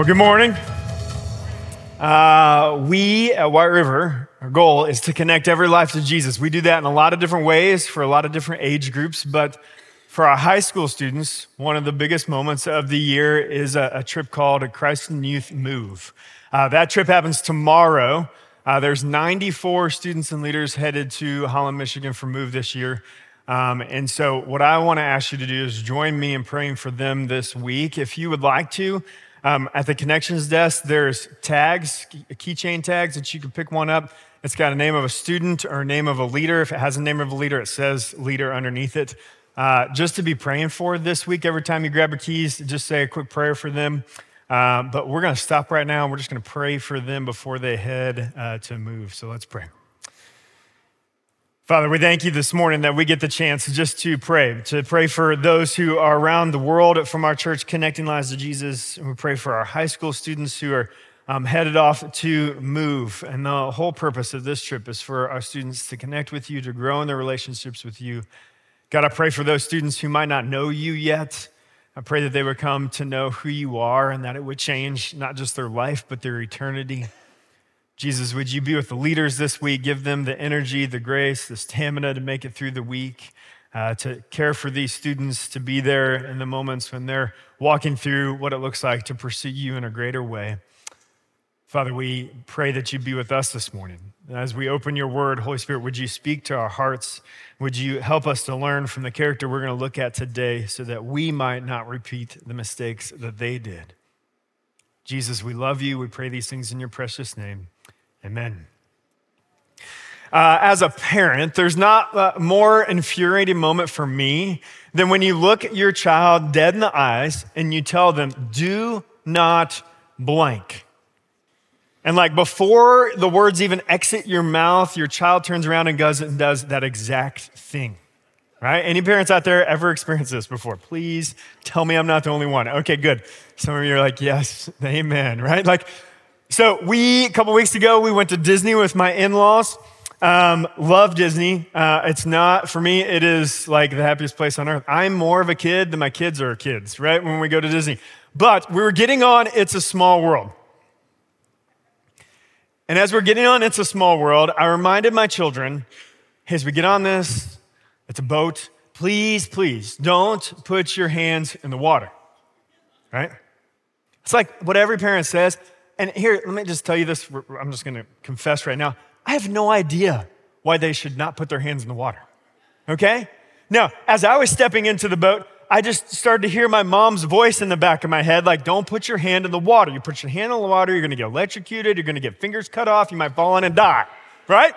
Well, good morning. Uh, we at White River, our goal is to connect every life to Jesus. We do that in a lot of different ways for a lot of different age groups, but for our high school students, one of the biggest moments of the year is a, a trip called a Christ in Youth Move. Uh, that trip happens tomorrow. Uh, there's 94 students and leaders headed to Holland, Michigan for Move this year. Um, and so, what I want to ask you to do is join me in praying for them this week. If you would like to, um, at the connections desk, there's tags, keychain tags that you can pick one up. It's got a name of a student or a name of a leader. If it has a name of a leader, it says leader underneath it. Uh, just to be praying for this week, every time you grab your keys, just say a quick prayer for them. Uh, but we're going to stop right now we're just going to pray for them before they head uh, to move. So let's pray. Father, we thank you this morning that we get the chance just to pray, to pray for those who are around the world from our church connecting lives to Jesus. And we pray for our high school students who are um, headed off to move. And the whole purpose of this trip is for our students to connect with you, to grow in their relationships with you. God, I pray for those students who might not know you yet. I pray that they would come to know who you are and that it would change not just their life, but their eternity. Jesus, would you be with the leaders this week? Give them the energy, the grace, the stamina to make it through the week, uh, to care for these students, to be there in the moments when they're walking through what it looks like to pursue you in a greater way. Father, we pray that you be with us this morning. As we open your word, Holy Spirit, would you speak to our hearts? Would you help us to learn from the character we're going to look at today so that we might not repeat the mistakes that they did? Jesus, we love you. We pray these things in your precious name. Amen. Uh, as a parent, there's not a more infuriating moment for me than when you look at your child dead in the eyes and you tell them, do not blank. And like before the words even exit your mouth, your child turns around and does, and does that exact thing. Right? Any parents out there ever experienced this before? Please tell me I'm not the only one. Okay, good. Some of you are like, yes, amen, right? Like, so we, a couple weeks ago, we went to Disney with my in-laws. Um, love Disney. Uh, it's not, for me, it is like the happiest place on earth. I'm more of a kid than my kids are kids, right? When we go to Disney. But we were getting on It's a Small World. And as we're getting on It's a Small World, I reminded my children, hey, as we get on this, it's a boat, please, please don't put your hands in the water, right? It's like what every parent says. And here, let me just tell you this. I'm just going to confess right now. I have no idea why they should not put their hands in the water. Okay? Now, as I was stepping into the boat, I just started to hear my mom's voice in the back of my head like, don't put your hand in the water. You put your hand in the water, you're to get electrocuted, you're to get fingers cut off, you might fall in and die, right?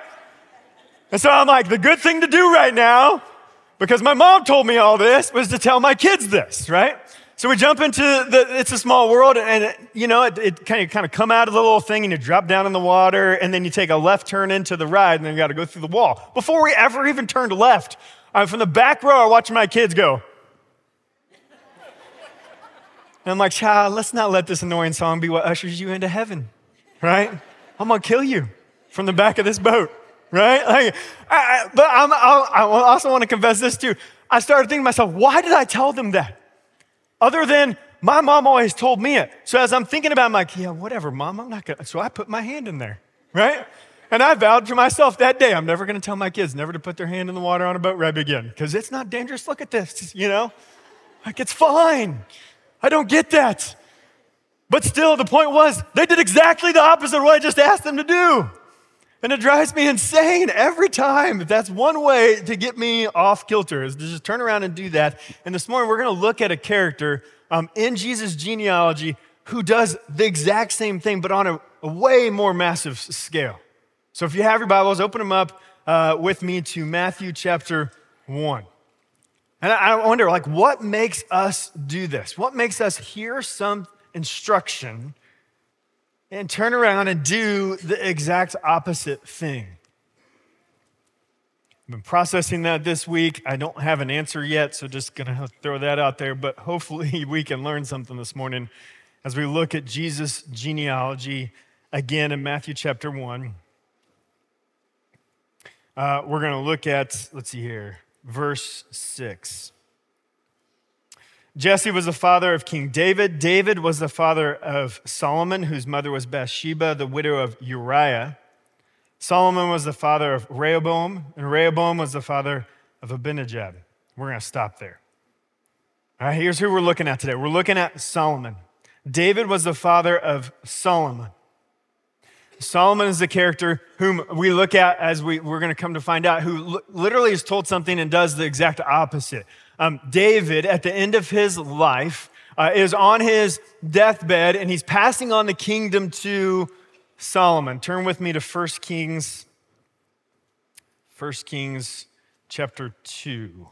And so I'm like, the good thing to do right now, because my mom told me all this, was to tell my kids this, right? So we jump into the It's a Small World, and you know, it, it kind of kind of come out of the little thing, and you drop down in the water, and then you take a left turn into the ride, and then you got to go through the wall. Before we ever even turned left, I'm from the back row, I watching my kids go. And I'm like, child, let's not let this annoying song be what ushers you into heaven, right? I'm gonna kill you from the back of this boat, right? Like, I, I, but I'm, I, I also want to confess this too. I started thinking to myself, why did I tell them that? Other than my mom always told me it. So as I'm thinking about it, I'm like, yeah, whatever, mom, I'm not gonna. So I put my hand in there, right? And I vowed to myself that day, I'm never gonna tell my kids never to put their hand in the water on a boat ride again, because it's not dangerous. Look at this, you know? Like, it's fine. I don't get that. But still, the point was, they did exactly the opposite of what I just asked them to do. And it drives me insane every time. That's one way to get me off kilter, is to just turn around and do that. And this morning, we're going to look at a character um, in Jesus' genealogy who does the exact same thing, but on a, a, way more massive scale. So if you have your Bibles, open them up uh, with me to Matthew chapter 1. And I, I wonder, like, what makes us do this? What makes us hear some instruction? And turn around and do the exact opposite thing. I've been processing that this week. I don't have an answer yet, so just gonna throw that out there. But hopefully, we can learn something this morning as we look at Jesus' genealogy again in Matthew chapter 1. Uh, we're gonna look at, let's see here, verse 6. Jesse was the father of King David. David was the father of Solomon, whose mother was Bathsheba, the widow of Uriah. Solomon was the father of Rehoboam, and Rehoboam was the father of Abinadab. We're going to stop there. All right, here's who we're looking at today. We're looking at Solomon. David was the father of Solomon. Solomon is the character whom we look at as we, we're going to come to find out, who literally is told something and does the exact opposite. Um, David, at the end of his life, uh, is on his deathbed and he's passing on the kingdom to Solomon. Turn with me to 1 Kings, 1 Kings chapter 2.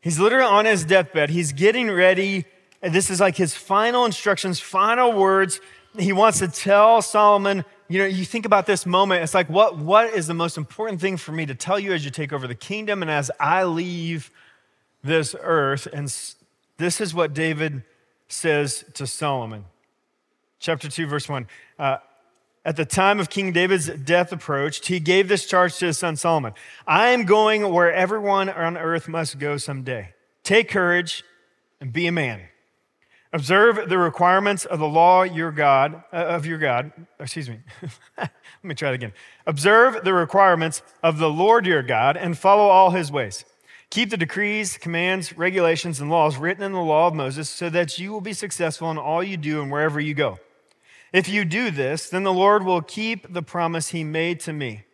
He's literally on his deathbed. He's getting ready. And this is like his final instructions, final words he wants to tell Solomon, you know, you think about this moment, it's like, what, what is the most important thing for me to tell you as you take over the kingdom and as I leave this earth? And this is what David says to Solomon. Chapter 2, verse 1. Uh, at the time of King David's death approached, he gave this charge to his son Solomon I am going where everyone on earth must go someday. Take courage and be a man. Observe the requirements of the law your God, uh, of your God. Excuse me. Let me try it again. Observe the requirements of the Lord your God and follow all his ways. Keep the decrees, commands, regulations, and laws written in the law of Moses so that you will be successful in all you do and wherever you go. If you do this, then the Lord will keep the promise he made to me.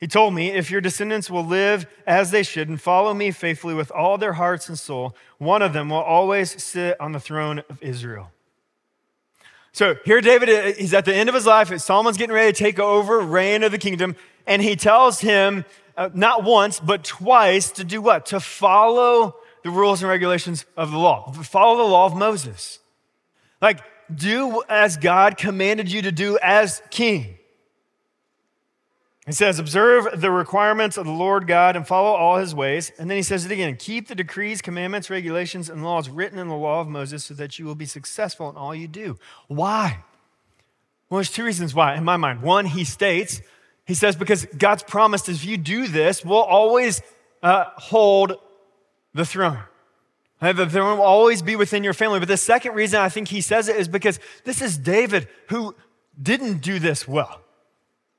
He told me, If your descendants will live as they should and follow me faithfully with all their hearts and soul, one of them will always sit on the throne of Israel. So here, David, he's at the end of his life. Solomon's getting ready to take over, reign of the kingdom. And he tells him, uh, not once, but twice, to do what? To follow the rules and regulations of the law, follow the law of Moses. Like, do as God commanded you to do as king. He says, Observe the requirements of the Lord God and follow all his ways. And then he says it again Keep the decrees, commandments, regulations, and laws written in the law of Moses so that you will be successful in all you do. Why? Well, there's two reasons why in my mind. One, he states, he says, because God's promised if you do this, we'll always uh, hold the throne. The throne will always be within your family. But the second reason I think he says it is because this is David who didn't do this well,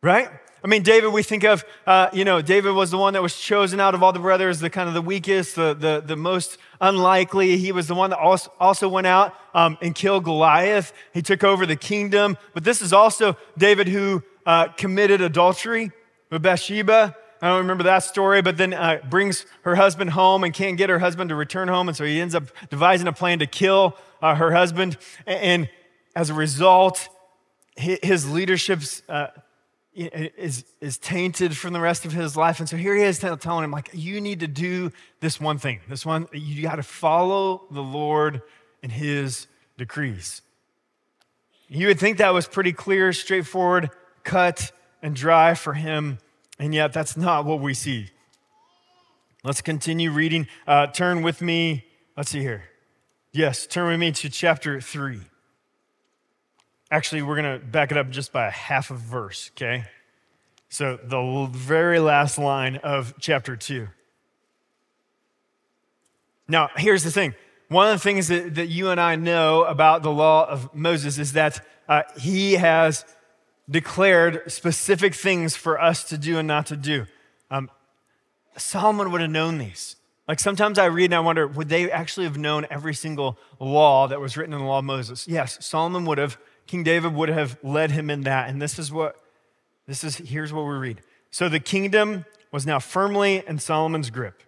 right? I mean, David, we think of, uh, you know, David was the one that was chosen out of all the brothers, the kind of the weakest, the, the, the most unlikely. He was the one that also, also went out um, and killed Goliath. He took over the kingdom. But this is also David who uh, committed adultery with Bathsheba. I don't remember that story, but then uh, brings her husband home and can't get her husband to return home. And so he ends up devising a plan to kill uh, her husband. And, and, as a result, his leadership's uh, is, is tainted from the rest of his life. And so here he is telling him, like, you need to do this one thing. This one, you got to follow the Lord and his decrees. You would think that was pretty clear, straightforward, cut and dry for him. And yet that's not what we see. Let's continue reading. Uh, turn with me, let's see here. Yes, turn with me to chapter 3. Actually, we're going to back it up just by a half a verse, okay? So, the very last line of chapter 2. Now, here's the thing. One of the things that, that you and I know about the law of Moses is that uh, he has declared specific things for us to do and not to do. Um, Solomon would have known these. Like sometimes I read and I wonder, would they actually have known every single law that was written in the law of Moses? Yes, Solomon would have King David would have led him in that. And this is what, this is, here's what we read. So the kingdom was now firmly in Solomon's grip.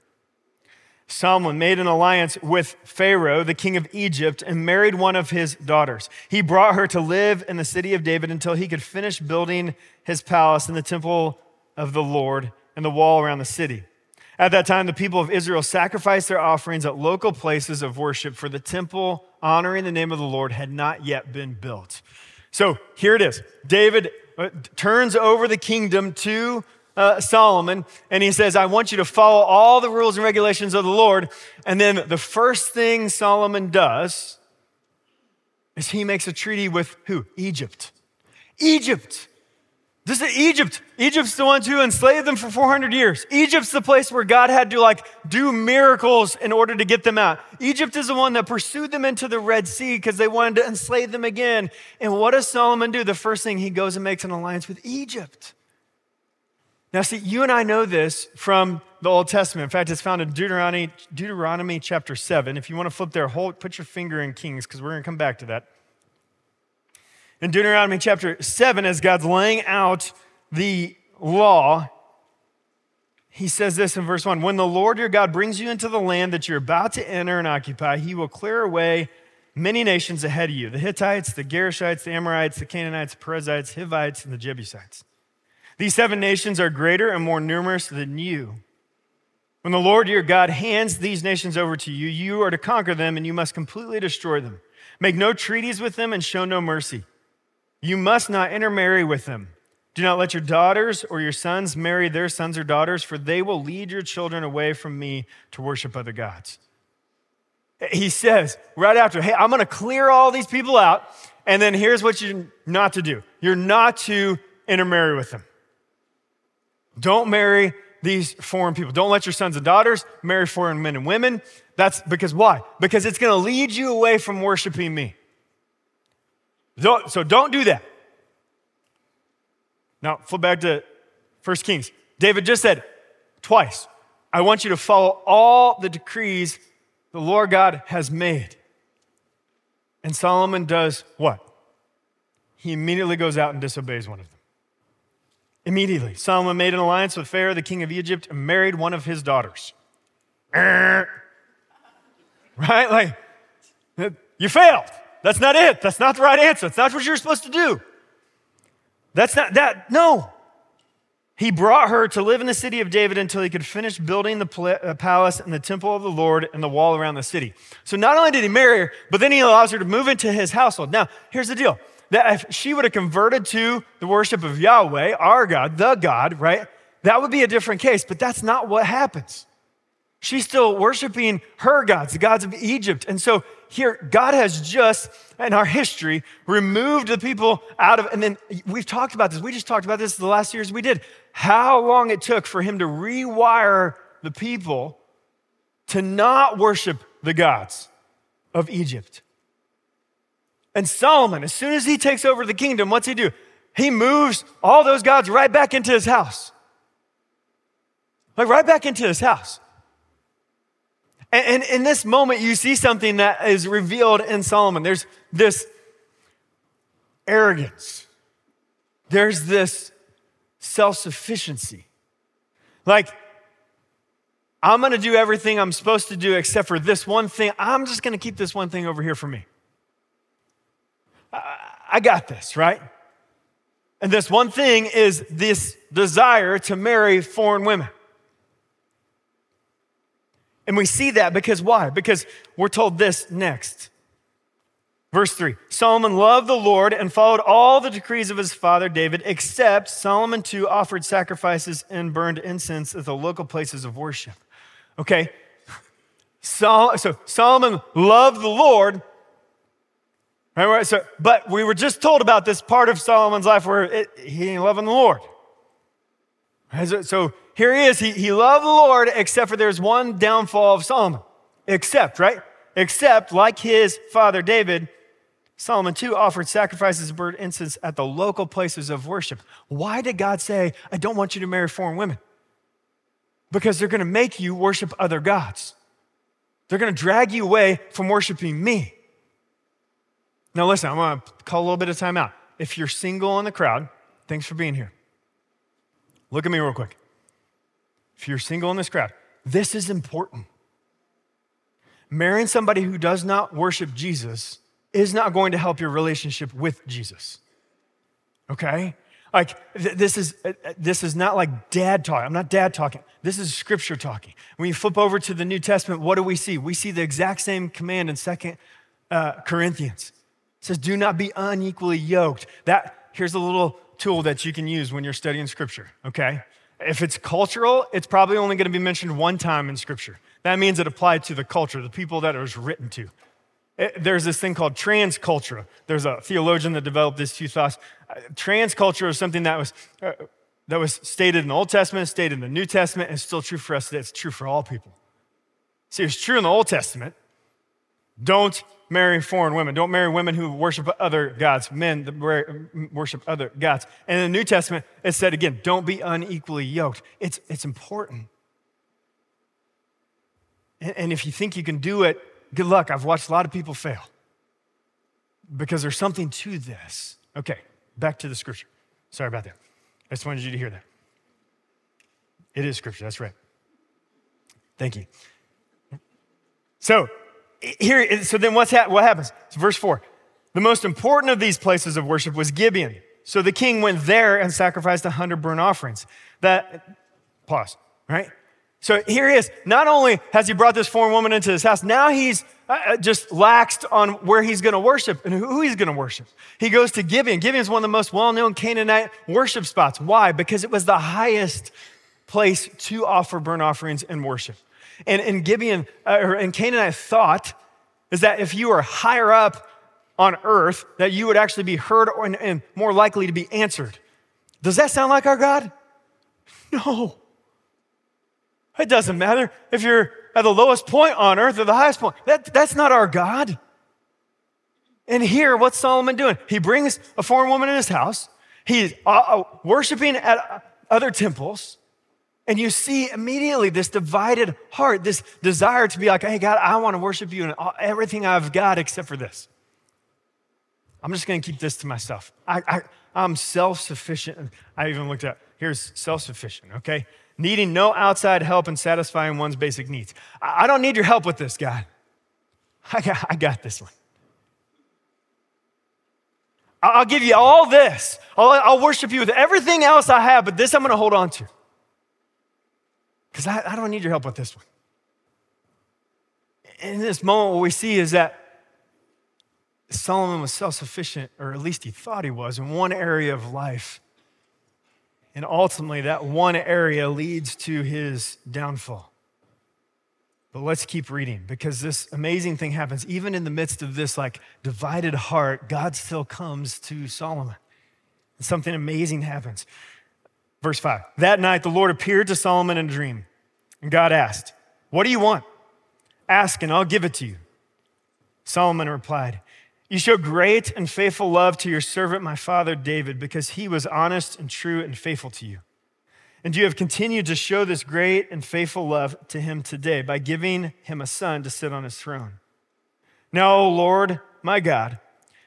Solomon made an alliance with Pharaoh, the king of Egypt, and married one of his daughters. He brought her to live in the city of David until he could finish building his palace and the temple of the Lord and the wall around the city. At that time, the people of Israel sacrificed their offerings at local places of worship, for the temple honoring the name of the Lord had not yet been built. So here it is David uh, turns over the kingdom to uh, Solomon, and he says, I want you to follow all the rules and regulations of the Lord. And then the first thing Solomon does is he makes a treaty with who? Egypt. Egypt. This is Egypt. Egypt's the one who enslaved them for 400 years. Egypt's the place where God had to like do miracles in order to get them out. Egypt is the one that pursued them into the Red Sea because they wanted to enslave them again. And what does Solomon do? The first thing he goes and makes an alliance with Egypt. Now, see, you and I know this from the Old Testament. In fact, it's found in Deuteronomy, Deuteronomy chapter 7. If you want to flip there, hold, put your finger in Kings because we're going to come back to that in Deuteronomy chapter 7, as God's laying out the law, he says this in verse 1 When the Lord your God brings you into the land that you're about to enter and occupy, he will clear away many nations ahead of you the Hittites, the Girgashites, the Amorites, the Canaanites, the Perizzites, Hivites, and the Jebusites. These seven nations are greater and more numerous than you. When the Lord your God hands these nations over to you, you are to conquer them and you must completely destroy them. Make no treaties with them and show no mercy. You must not intermarry with them. Do not let your daughters or your sons marry their sons or daughters, for they will lead your children away from me to worship other gods. He says right after, Hey, I'm going to clear all these people out, and then here's what you're not to do you're not to intermarry with them. Don't marry these foreign people. Don't let your sons and daughters marry foreign men and women. That's because why? Because it's going to lead you away from worshiping me. So don't do that. Now, flip back to 1 Kings. David just said twice, I want you to follow all the decrees the Lord God has made. And Solomon does what? He immediately goes out and disobeys one of them. Immediately, Solomon made an alliance with Pharaoh, the king of Egypt, and married one of his daughters. Right? Like, you failed. That's not it. That's not the right answer. That's not what you're supposed to do. That's not that. No. He brought her to live in the city of David until he could finish building the uh, palace and the temple of the Lord and the wall around the city. So not only did he marry her, but then he allows her to move into his household. Now, here's the deal that if she would have converted to the worship of Yahweh, our God, the God, right, that would be a different case, but that's not what happens. She's still worshiping her gods, the gods of Egypt. And so here, God has just, in our history, removed the people out of, and then we've talked about this. We just talked about this the last years we did. How long it took for him to rewire the people to not worship the gods of Egypt. And Solomon, as soon as he takes over the kingdom, what's he do? He moves all those gods right back into his house. Like right back into his house. And, in this moment, you see something that is revealed in Solomon. There's this arrogance, there's this self sufficiency. Like, I'm going to do everything I'm supposed to do except for this one thing. I'm just going to keep this one thing over here for me. I, I got this, right? And this one thing is this desire to marry foreign women. And we see that because why? Because we're told this next. Verse 3 Solomon loved the Lord and followed all the decrees of his father David, except Solomon too offered sacrifices and burned incense at the local places of worship. Okay? So, so Solomon loved the Lord. Right? So, but we were just told about this part of Solomon's life where it, he ain't loving the Lord. So here he is. He, he loved the Lord, except for there's one downfall of Solomon. Except, right? Except, like his father David, Solomon too offered sacrifices of burnt incense at the local places of worship. Why did God say, I don't want you to marry foreign women? Because they're going to make you worship other gods. They're going to drag you away from worshiping me. Now, listen, I'm going to call a little bit of time out. If you're single in the crowd, thanks for being here. Look at me real quick if you're single in this crowd, this is important. Marrying somebody who does not worship Jesus is not going to help your relationship with Jesus. Okay? Like th- this is uh, uh, this is not like dad talk. I'm not dad talking. This is scripture talking. When you flip over to the New Testament, what do we see? We see the exact same command in Second uh, Corinthians. It says, "Do not be unequally yoked." That here's a little tool that you can use when you're studying scripture. Okay, if it's cultural, it's probably only going to be mentioned one time in Scripture. That means it applied to the culture, the people that it was written to. It, there's this thing called trans culture. There's a theologian that developed this two thoughts. Uh, trans culture is something that was, uh, that was stated in the Old Testament, stated in the New Testament, and still true for us today. It's true for all people. See, it's true in the Old Testament. Don't marry foreign women. Don't marry women who worship other gods, men that worship other gods. And in the New Testament, it said again, don't be unequally yoked. It's, it's important. And, and if you think you can do it, good luck. I've watched a lot of people fail because there's something to this. Okay, back to the scripture. Sorry about that. I just wanted you to hear that. It is scripture, that's right. Thank you. So, here, so then what's ha- what happens? It's verse 4. The most important of these places of worship was Gibeon. So the king went there and sacrificed a hundred burnt offerings. That, pause, right? So here he is. Not only has he brought this foreign woman into his house, now he's uh, uh, just laxed on where he's going to worship and who he's going to worship. He goes to Gibeon. Gibeon is one of the most well known Canaanite worship spots. Why? Because it was the highest place to offer burnt offerings and worship. And in Gibeon, uh, or in Canaanite thought, is that if you were higher up on earth, that you would actually be heard and, and more likely to be answered. Does that sound like our God? No. It doesn't matter if you're at the lowest point on earth or the highest point. That, that's not our God. And here, what's Solomon doing? He brings a foreign woman in his house. He's uh, uh, worshiping at other temples. And you see immediately this divided heart, this desire to be like, hey, God, I want to worship you and everything I've got except for this. I'm just going to keep this to myself. I, I, am self sufficient. I even looked at here's self sufficient, okay? Needing no outside help and satisfying one's basic needs. I, I don't need your help with this, God. I got, I got this one. I'll give you all this. I'll, I'll worship you with everything else I have, but this I'm going to hold on to because I, I don't need your help with this one. In this moment, what we see is that Solomon was self sufficient, or at least he thought he was, in one area of life. And ultimately, that one area leads to his downfall. But let's keep reading because this amazing thing happens. Even in the midst of this like divided heart, God still comes to Solomon. And something amazing happens. Verse 5 That night the Lord appeared to Solomon in a dream, and God asked, What do you want? Ask, and I'll give it to you. Solomon replied, You show great and faithful love to your servant, my father David, because he was honest and true and faithful to you. And you have continued to show this great and faithful love to him today by giving him a son to sit on his throne. Now, O Lord, my God,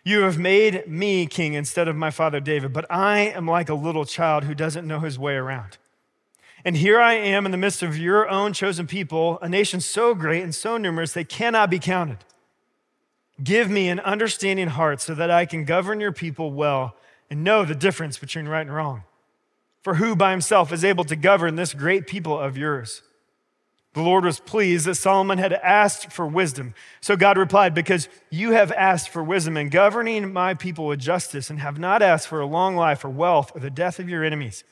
you have made me king instead of my father David, but I am like a little child who doesn't know his way around. And here I am in the midst of your own chosen people, a nation so great and so numerous they cannot be counted. Give me an understanding heart so that I can govern your people well and know the difference between right and wrong. For who by himself is able to govern this great people of yours? The Lord was pleased that Solomon had asked for wisdom. So God replied, Because you have asked for wisdom in governing my people with justice and have not asked for a long life or wealth or the death of your enemies,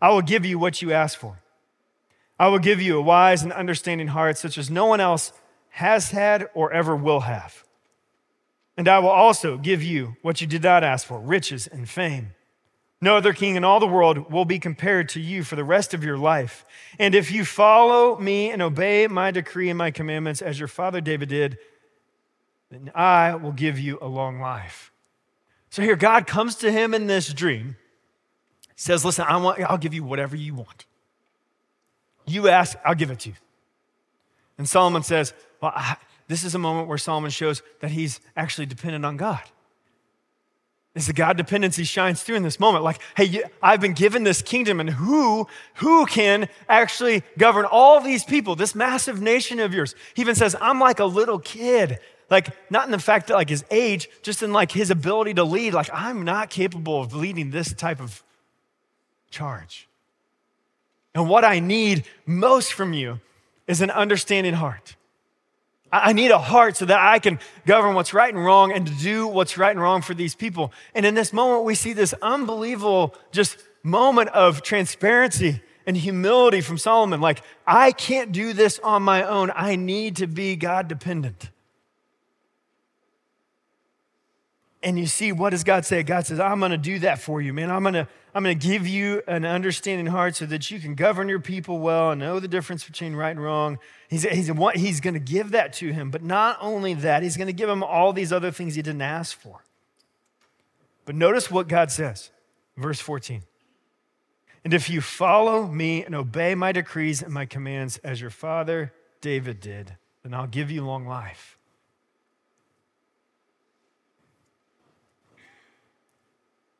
I will give you what you ask for. I will give you a wise and understanding heart, such as no one else has had or ever will have. And I will also give you what you did not ask for riches and fame no other king in all the world will be compared to you for the rest of your life. And if you follow me and obey my decree and my commandments as your father David did, then I will give you a long life. So here, God comes to him in this dream, says, Listen, I want, I'll give you whatever you want. You ask, I'll give it to you. And Solomon says, Well, I, this is a moment where Solomon shows that he's actually dependent on God is the God dependency shines through in this moment. Like, hey, I've been given this kingdom, and who, who can actually govern all these people, this massive nation of yours? He even says, I'm like a little kid. Like, not in the fact that like his age, just in like his ability to lead. Like, I'm not capable of leading this type of charge. And what I need most from you is an understanding heart. I need a heart so that I can govern what's right and wrong and to do what's right and wrong for these people. And in this moment, we see this unbelievable just moment of transparency and humility from Solomon. Like, I can't do this on my own. I need to be God dependent. And you see what does God say? God says, I'm going to do that for you, man. I'm going to I'm to give you an understanding heart so that you can govern your people well and know the difference between right and wrong. He's, he's, he's going to give that to him. But not only that, he's going to give him all these other things he didn't ask for. But notice what God says, verse 14. And if you follow me and obey my decrees and my commands as your father David did, then I'll give you long life.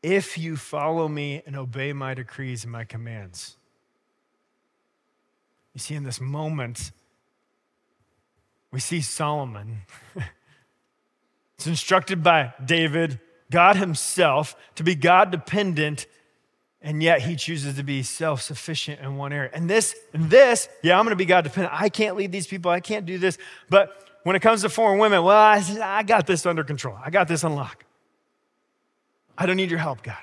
If you follow me and obey my decrees and my commands. You see, in this moment, we see Solomon. it's instructed by David, God Himself, to be God dependent, and yet He chooses to be self sufficient in one area. And this, and this, yeah, I'm going to be God dependent. I can't lead these people. I can't do this. But when it comes to foreign women, well, I, I got this under control. I got this unlocked. I don't need your help, God.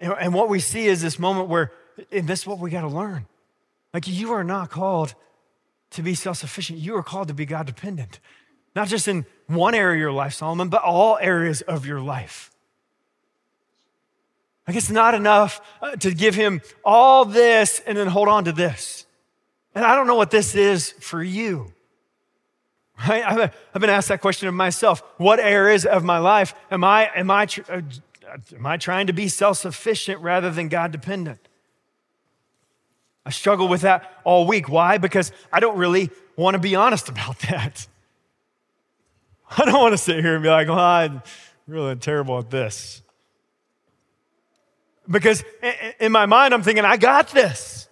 And, what we see is this moment where, and this is what we got to learn. Like, you are not called to be self sufficient, you are called to be God dependent. Not just in one area of your life, Solomon, but all areas of your life. Like, it's not enough uh, to give him all this and then hold on to this. And I don't know what this is for you. Right? I've been asked that question of myself. What areas of my life am I, am I, uh, am I trying to be self sufficient rather than God dependent? I struggle with that all week. Why? Because I don't really want to be honest about that. I don't want to sit here and be like, well, I'm really terrible at this. Because in my mind, I'm thinking, I got this.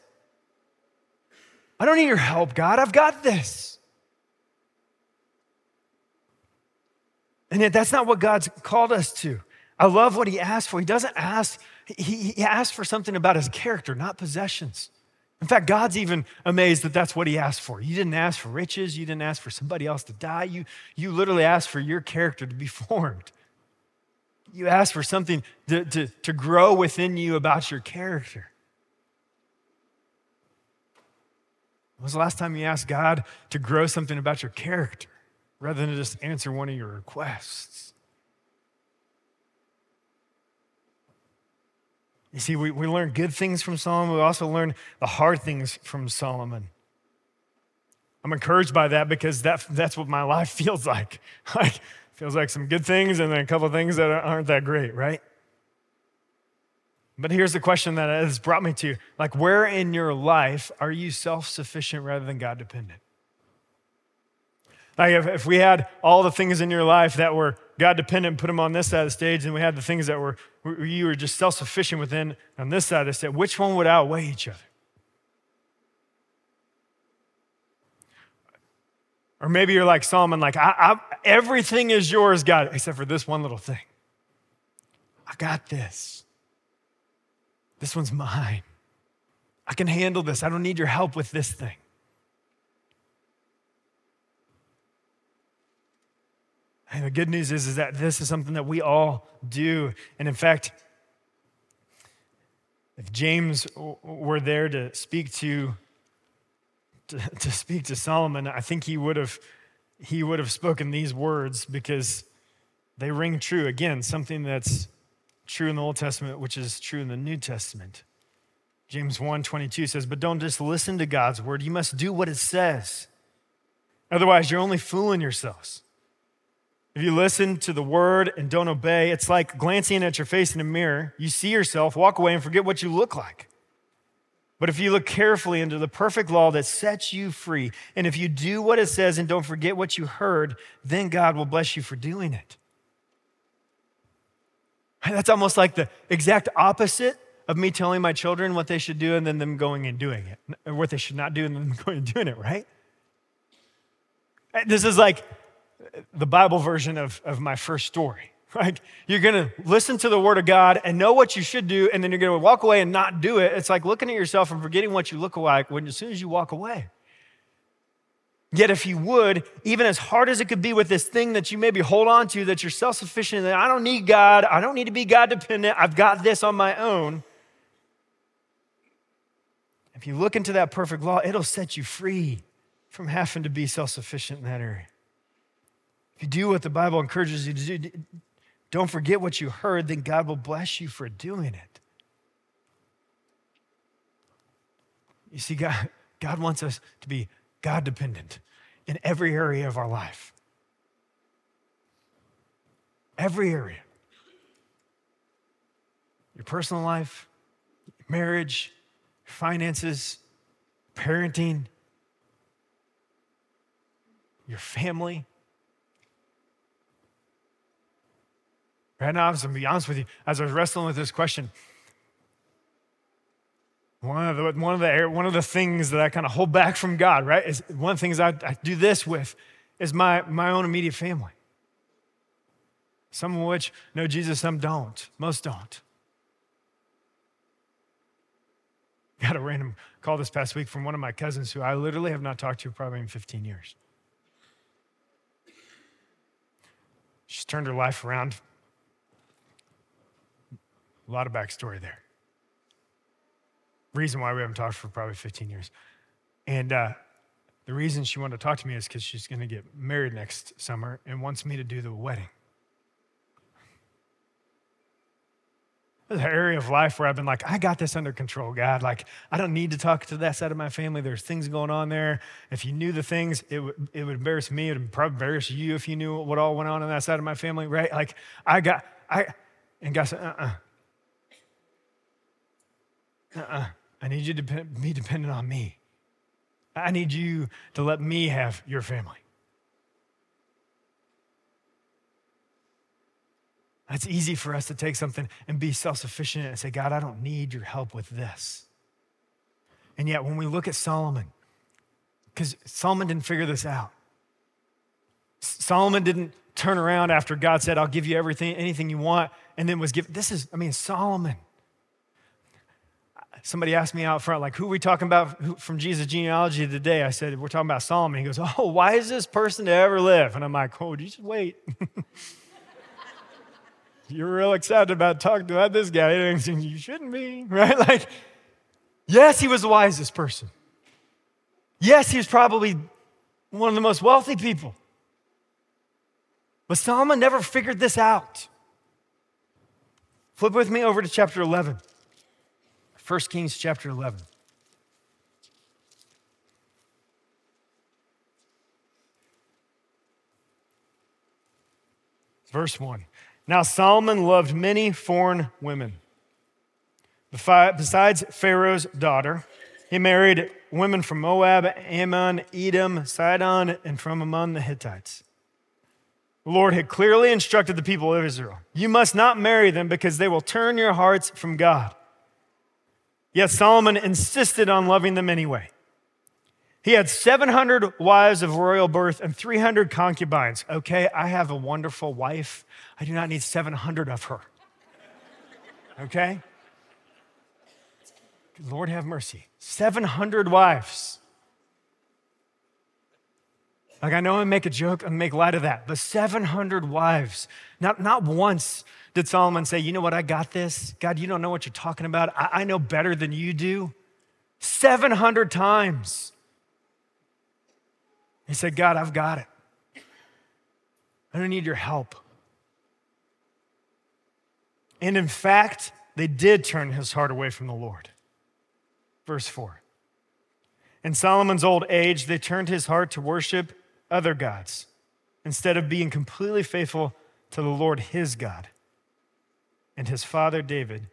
I don't need your help, God. I've got this. And yet, that's not what God's called us to. I love what he asked for. He doesn't ask, he, he asked for something about his character, not possessions. In fact, God's even amazed that that's what he asked for. You didn't ask for riches, you didn't ask for somebody else to die. You, you literally asked for your character to be formed. You asked for something to, to, to grow within you about your character. When was the last time you asked God to grow something about your character? Rather than just answer one of your requests. You see, we, we learn good things from Solomon, we also learn the hard things from Solomon. I'm encouraged by that because that, that's what my life feels like. Like, feels like some good things and then a couple things that aren't that great, right? But here's the question that has brought me to like, where in your life are you self sufficient rather than God dependent? Like if, if we had all the things in your life that were God dependent, put them on this side of the stage, and we had the things that were you were just self sufficient within on this side of the stage, which one would outweigh each other? Or maybe you're like Solomon, like I, I, everything is yours, God, except for this one little thing. I got this. This one's mine. I can handle this. I don't need your help with this thing. And the good news is, is that this is something that we all do. And in fact, if James were there to speak to, to, to speak to Solomon, I think he would have he would have spoken these words because they ring true. Again, something that's true in the Old Testament, which is true in the New Testament. James 1 22 says, But don't just listen to God's word, you must do what it says. Otherwise, you're only fooling yourselves. If you listen to the word and don't obey, it's like glancing at your face in a mirror. You see yourself, walk away, and forget what you look like. But if you look carefully into the perfect law that sets you free, and if you do what it says and don't forget what you heard, then God will bless you for doing it. That's almost like the exact opposite of me telling my children what they should do and then them going and doing it, or what they should not do and then going and doing it, right? This is like the Bible version of, of my first story. Right? You're going to listen to the word of God and know what you should do, and then you're going to walk away and not do it. It's like looking at yourself and forgetting what you look like when as soon as you walk away. Yet, if you would, even as hard as it could be with this thing that you maybe hold on to, that you're self sufficient, that I don't need God, I don't need to be God dependent, I've got this on my own. If you look into that perfect law, it'll set you free from having to be self sufficient in that area You do what the Bible encourages you to do, don't forget what you heard, then God will bless you for doing it. You see, God, God wants us to be God dependent in every area of our life. Every area. Your personal life, marriage, finances, parenting, your family. Right now, I'm going to be honest with you. As I was wrestling with this question, one of the, one of the, one of the things that I kind of hold back from God, right, is one of the things I, I do this with is my, my own immediate family. Some of which know Jesus, some don't. Most don't. Got a random call this past week from one of my cousins who I literally have not talked to probably in 15 years. She's turned her life around. A lot of backstory there reason why we haven't talked for probably 15 years. And uh, the reason she wanted to talk to me is because she's going to get married next summer and wants me to do the wedding. There's an area of life where I've been like, I got this under control, God. Like, I don't need to talk to that side of my family. There's things going on there. If you knew the things, it would, it would embarrass me. It would probably embarrass you if you knew what all went on on that side of my family, right? Like, I got, I, and God said, uh uh-uh. uh. Uh-uh. I need you to be dependent on me. I need you to let me have your family. It's easy for us to take something and be self sufficient and say, God, I don't need your help with this. And yet, when we look at Solomon, because Solomon didn't figure this out, Solomon didn't turn around after God said, I'll give you everything, anything you want, and then was given. This is, I mean, Solomon somebody asked me out front, like, who are we talking about from Jesus' genealogy today? I said, we're talking about Solomon. He goes, oh, why is this person to ever live? And I'm like, oh, you just wait. You're real excited about talking about this guy. You shouldn't be, right? Like, yes, he was the wisest person. Yes, he was probably one of the most wealthy people. But Solomon never figured this out. Flip with me over to chapter 11. 1 Kings chapter 11. Verse 1. Now Solomon loved many foreign women. Besides Pharaoh's daughter, he married women from Moab, Ammon, Edom, Sidon, and from among the Hittites. The Lord had clearly instructed the people of Israel You must not marry them because they will turn your hearts from God. Yet Solomon insisted on loving them anyway. He had 700 wives of royal birth and 300 concubines. Okay, I have a wonderful wife. I do not need 700 of her. Okay? Lord have mercy. 700 wives. Like, I know I make a joke and make light of that, but 700 wives. Not, not once did Solomon say, You know what? I got this. God, you don't know what you're talking about. I, I know better than you do. 700 times. He said, God, I've got it. I don't need your help. And in fact, they did turn his heart away from the Lord. Verse 4. In Solomon's old age, they turned his heart to worship other gods instead of being completely faithful to the Lord his God and his father David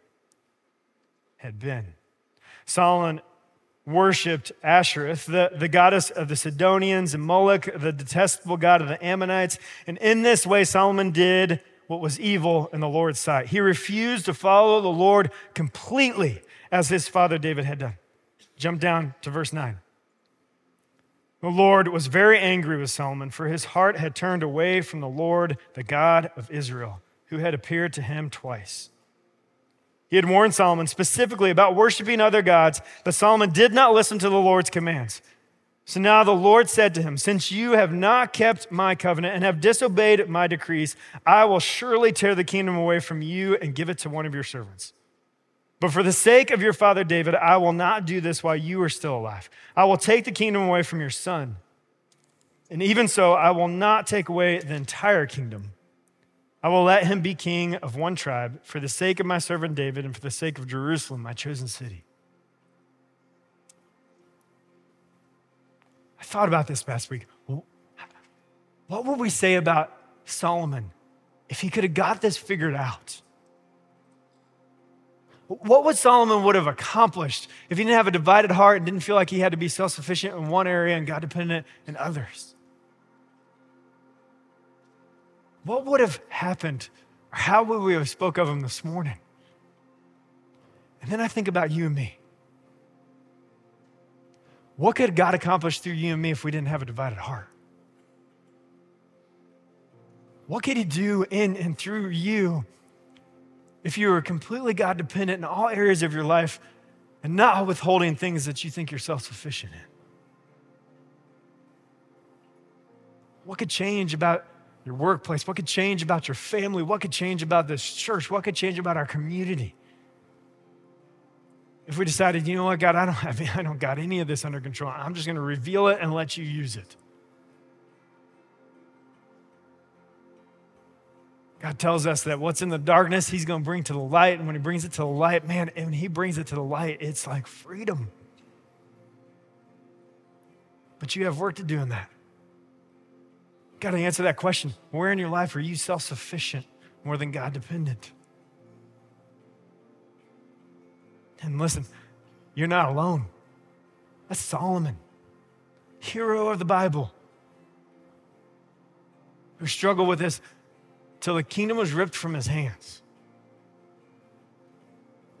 had been. Solomon worshiped Ashtoreth, the, the goddess of the Sidonians, and Moloch, the detestable god of the Ammonites. And in this way, Solomon did what was evil in the Lord's sight. He refused to follow the Lord completely as his father David had done. Jump down to verse 9. The Lord was very angry with Solomon, for his heart had turned away from the Lord, the God of Israel who had appeared to him twice. He had warned Solomon specifically about worshiping other gods, but Solomon did not listen to the Lord's commands. So now the Lord said to him, Since you have not kept my covenant and have disobeyed my decrees, I will surely tear the kingdom away from you and give it to one of your servants. But for the sake of your father David, I will not do this while you are still alive. I will take the kingdom away from your son. And even so, I will not take away the entire kingdom. I will let him be king of one tribe for the sake of my servant David and for the sake of Jerusalem, my chosen city. I thought about this past week. What would we say about Solomon if he could have got this figured out? What would Solomon would have accomplished if he didn't have a divided heart and didn't feel like he had to be self-sufficient in one area and God dependent in others? What would have happened? Or how would we have spoke of him this morning? And then I think about you and me. What could God accomplish through you and me if we didn't have a divided heart? What could He do in and through you if you were completely God dependent in all areas of your life and not withholding things that you think you're self sufficient in? What could change about your workplace? What could change about your family? What could change about this church? What could change about our community? If we decided, you know what, God, I don't have, I don't got any of this under control. I'm just going to reveal it and let you use it. God tells us that what's in the darkness, He's going to bring to the light. And when He brings it to the light, man, and when He brings it to the light, it's like freedom. But you have work to do in that. Got to answer that question. Where in your life are you self sufficient more than God dependent? And listen, you're not alone. That's Solomon, hero of the Bible, who struggled with this till the kingdom was ripped from his hands.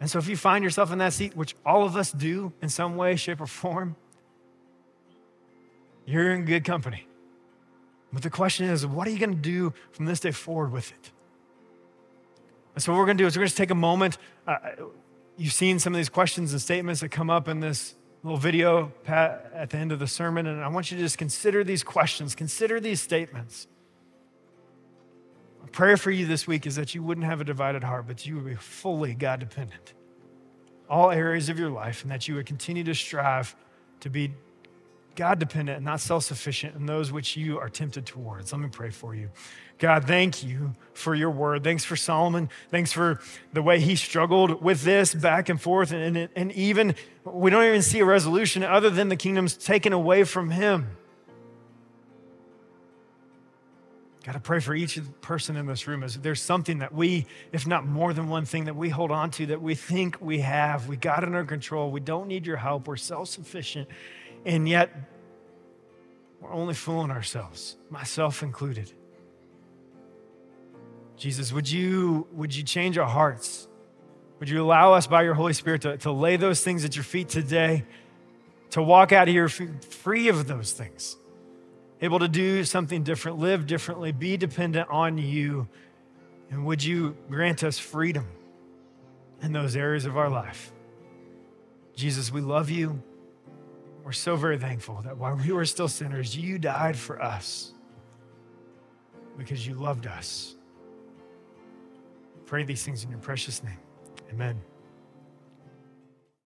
And so, if you find yourself in that seat, which all of us do in some way, shape, or form, you're in good company. But the question is, what are you going to do from this day forward with it? And so, what we're going to do is we're going to take a moment. Uh, you've seen some of these questions and statements that come up in this little video at the end of the sermon, and I want you to just consider these questions, consider these statements prayer for you this week is that you wouldn't have a divided heart, but you would be fully God dependent, all areas of your life, and that you would continue to strive to be God dependent and not self sufficient in those which you are tempted towards. Let me pray for you. God, thank you for your word. Thanks for Solomon. Thanks for the way he struggled with this back and forth. And, and even, we don't even see a resolution other than the kingdom's taken away from him. God, I pray for each person in this room. Is there's something that we, if not more than one thing, that we hold on to that we think we have. We got it under control. We don't need your help. We're self sufficient. And yet, we're only fooling ourselves, myself included. Jesus, would you, would you change our hearts? Would you allow us by your Holy Spirit to, to lay those things at your feet today, to walk out of here free of those things? Able to do something different, live differently, be dependent on you. And would you grant us freedom in those areas of our life? Jesus, we love you. We're so very thankful that while we were still sinners, you died for us because you loved us. Pray these things in your precious name. Amen.